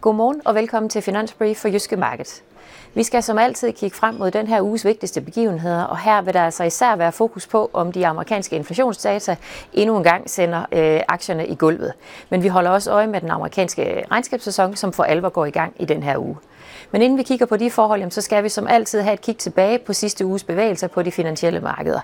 Godmorgen og velkommen til Finansbrief for Jyske Markets. Vi skal som altid kigge frem mod den her uges vigtigste begivenheder, og her vil der altså især være fokus på, om de amerikanske inflationsdata endnu en gang sender øh, aktierne i gulvet. Men vi holder også øje med den amerikanske regnskabssæson, som for alvor går i gang i den her uge. Men inden vi kigger på de forhold, så skal vi som altid have et kig tilbage på sidste uges bevægelser på de finansielle markeder.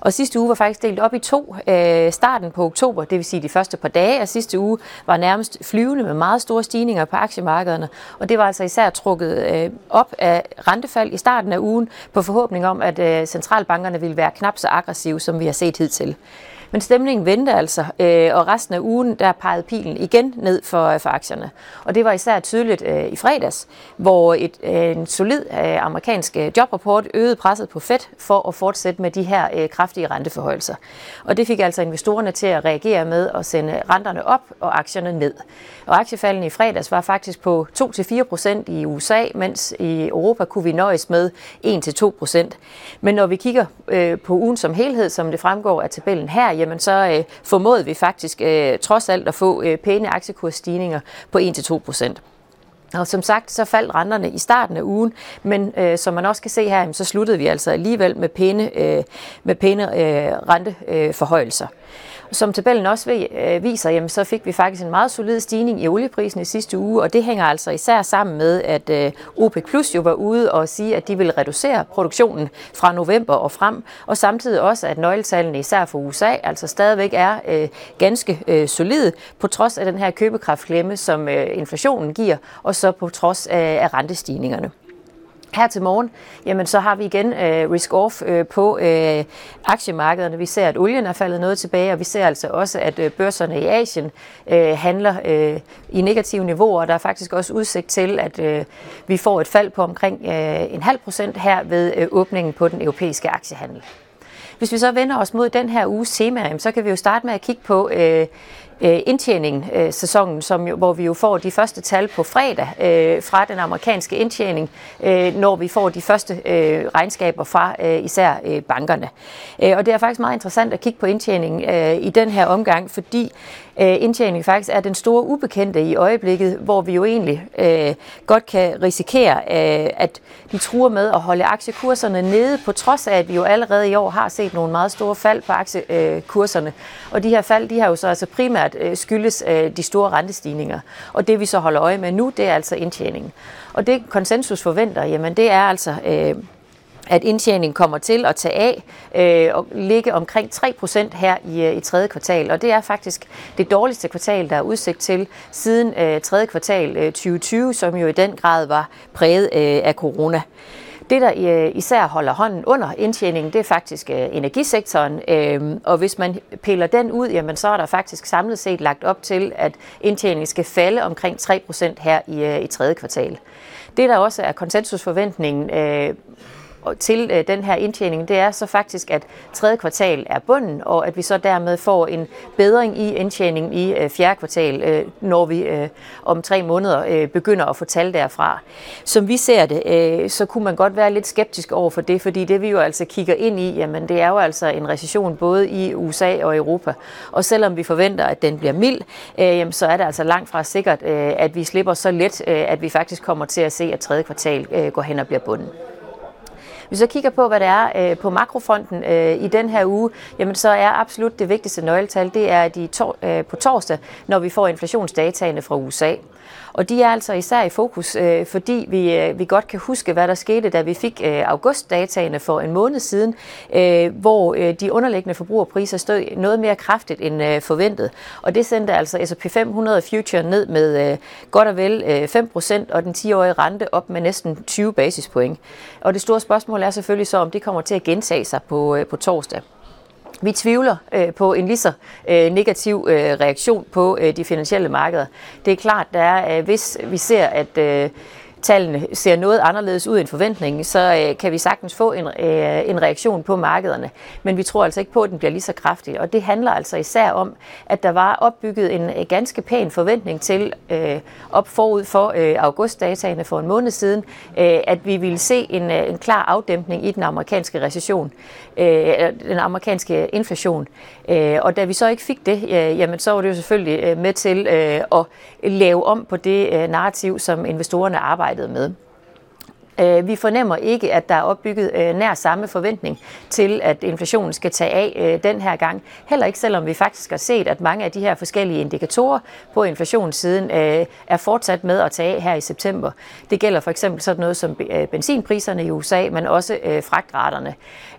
Og sidste uge var faktisk delt op i to. Øh, starten på oktober, det vil sige de første par dage af sidste uge, var nærmest flyvende med meget store stigninger på aktiemarkederne. Og det var altså især trukket øh, op af rentefald i starten af ugen på forhåbning om, at øh, centralbankerne ville være knap så aggressive, som vi har set hidtil. Men stemningen vendte altså, øh, og resten af ugen, der pegede pilen igen ned for, øh, for aktierne. Og det var især tydeligt øh, i fredags, hvor et, øh, en solid øh, amerikansk øh, jobrapport øgede presset på Fed for at fortsætte med de her øh, kraftige renteforhøjelser. Og det fik altså investorerne til at reagere med at sende renterne op og aktierne ned. Og aktiefaldene i fredags var faktisk på 2-4 procent i USA, mens i Europa kunne vi nøjes med 1-2 procent. Men når vi kigger øh, på ugen som helhed, som det fremgår af tabellen her, jamen så øh, formåede vi faktisk øh, trods alt at få øh, pæne aktiekursstigninger på 1-2 procent. Og som sagt, så faldt renterne i starten af ugen, men øh, som man også kan se her, så sluttede vi altså alligevel med pæne, øh, med pæne øh, renteforhøjelser. Øh, som tabellen også øh, viser, jamen, så fik vi faktisk en meget solid stigning i olieprisen i sidste uge, og det hænger altså især sammen med, at øh, OPEC Plus jo var ude og sige, at de vil reducere produktionen fra november og frem, og samtidig også, at nøgletallene især for USA altså stadigvæk er øh, ganske øh, solide, på trods af den her købekraftklemme, som øh, inflationen giver, og så på trods af, af rentestigningerne. Her til morgen, jamen så har vi igen øh, risk-off øh, på øh, aktiemarkederne. Vi ser, at olien er faldet noget tilbage, og vi ser altså også, at øh, børserne i Asien øh, handler øh, i negative niveauer. Der er faktisk også udsigt til, at øh, vi får et fald på omkring øh, en halv procent her ved øh, åbningen på den europæiske aktiehandel. Hvis vi så vender os mod den her uges tema, så kan vi jo starte med at kigge på øh, øh, indtjening øh, sæsonen, som jo, hvor vi jo får de første tal på fredag øh, fra den amerikanske indtjening, øh, når vi får de første øh, regnskaber fra øh, især øh, bankerne. Øh, og det er faktisk meget interessant at kigge på indtjeningen øh, i den her omgang, fordi øh, indtjening faktisk er den store ubekendte i øjeblikket, hvor vi jo egentlig øh, godt kan risikere, øh, at de truer med at holde aktiekurserne nede, på trods af, at vi jo allerede i år har set nogle meget store fald på aktiekurserne. Og de her fald, de har jo så altså primært øh, skyldes øh, de store rentestigninger. Og det vi så holder øje med nu, det er altså indtjeningen. Og det konsensus forventer, jamen det er altså... Øh, at indtjeningen kommer til at tage af øh, og ligge omkring 3% her i, øh, i tredje kvartal. Og det er faktisk det dårligste kvartal, der er udsigt til siden øh, tredje kvartal øh, 2020, som jo i den grad var præget øh, af corona. Det, der øh, især holder hånden under indtjeningen, det er faktisk øh, energisektoren. Øhm, og hvis man piller den ud, jamen, så er der faktisk samlet set lagt op til, at indtjeningen skal falde omkring 3% her i, øh, i tredje kvartal. Det, der også er konsensusforventningen til øh, den her indtjening, det er så faktisk, at tredje kvartal er bunden, og at vi så dermed får en bedring i indtjeningen i øh, fjerde kvartal, øh, når vi om tre måneder begynder at få tal derfra. Som vi ser det, så kunne man godt være lidt skeptisk over for det, fordi det vi jo altså kigger ind i, jamen det er jo altså en recession både i USA og Europa. Og selvom vi forventer, at den bliver mild, jamen så er det altså langt fra sikkert, at vi slipper så let, at vi faktisk kommer til at se, at tredje kvartal går hen og bliver bunden. Hvis vi så kigger på, hvad det er øh, på makrofronten øh, i den her uge, jamen så er absolut det vigtigste nøgletal, det er de tor- øh, på torsdag, når vi får inflationsdataene fra USA. Og de er altså især i fokus, øh, fordi vi, øh, vi godt kan huske, hvad der skete, da vi fik øh, augustdataene for en måned siden, øh, hvor øh, de underliggende forbrugerpriser stod noget mere kraftigt end øh, forventet. Og det sendte altså S&P 500 Future ned med øh, godt og vel øh, 5%, og den 10-årige rente op med næsten 20 basispoint. Og det store spørgsmål er selvfølgelig så, om det kommer til at gentage sig på, øh, på torsdag. Vi tvivler øh, på en lige så øh, negativ øh, reaktion på øh, de finansielle markeder. Det er klart, der er, øh, hvis vi ser, at øh, tallene ser noget anderledes ud end forventningen, så øh, kan vi sagtens få en, øh, en reaktion på markederne. Men vi tror altså ikke på, at den bliver lige så kraftig. Og det handler altså især om, at der var opbygget en øh, ganske pæn forventning til øh, op forud for øh, augustdataene for en måned siden, øh, at vi ville se en, øh, en klar afdæmpning i den amerikanske recession. Øh, øh, den amerikanske inflation. Øh, og da vi så ikke fik det, jamen så var det jo selvfølgelig med til at lave om på det narrativ, som investorerne arbejder arbejdet med. Øh, vi fornemmer ikke, at der er opbygget øh, nær samme forventning til, at inflationen skal tage af øh, den her gang. Heller ikke selvom vi faktisk har set, at mange af de her forskellige indikatorer på inflationssiden er fortsat med at tage af her i september. Det gælder for eksempel sådan noget som benzinpriserne i USA, men også fragtraterne.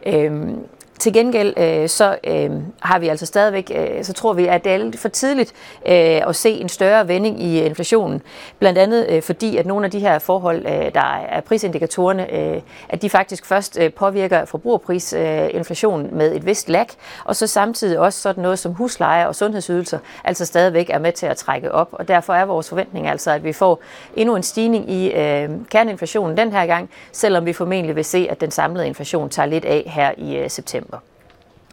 Øhm, til gengæld øh, så øh, har vi altså stadigvæk, øh, så tror vi, at det er lidt for tidligt øh, at se en større vending i øh, inflationen. Blandt andet øh, fordi, at nogle af de her forhold, øh, der er prisindikatorerne, øh, at de faktisk først øh, påvirker forbrugerprisinflationen øh, med et vist lag, og så samtidig også sådan noget som husleje og sundhedsydelser, altså stadigvæk er med til at trække op. Og derfor er vores forventning altså, at vi får endnu en stigning i øh, kerneinflationen den her gang, selvom vi formentlig vil se, at den samlede inflation tager lidt af her i øh, september.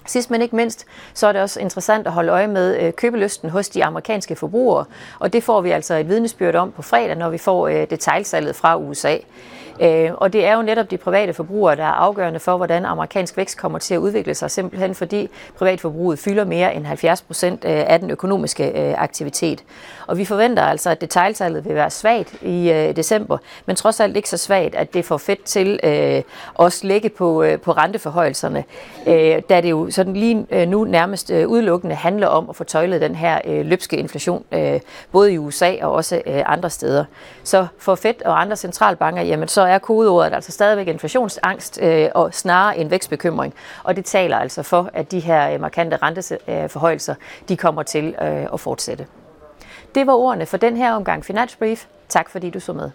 Sidst men ikke mindst, så er det også interessant at holde øje med øh, købelysten hos de amerikanske forbrugere, og det får vi altså et vidnesbyrd om på fredag, når vi får øh, detailsalget fra USA. Øh, og det er jo netop de private forbrugere, der er afgørende for, hvordan amerikansk vækst kommer til at udvikle sig, simpelthen fordi privatforbruget fylder mere end 70 procent øh, af den økonomiske øh, aktivitet. Og vi forventer altså, at detailsalget vil være svagt i øh, december, men trods alt ikke så svagt, at det får fedt til at også lægge på, på renteforhøjelserne, da det jo sådan lige nu nærmest udelukkende handler om at få tøjlet den her løbske inflation, både i USA og også andre steder. Så for Fed og andre centralbanker, jamen så er kodeordet altså stadigvæk inflationsangst øh, og snarere en vækstbekymring. Og det taler altså for, at de her øh, markante renteforhøjelser, de kommer til øh, at fortsætte. Det var ordene for den her omgang Finansbrief. Tak fordi du så med.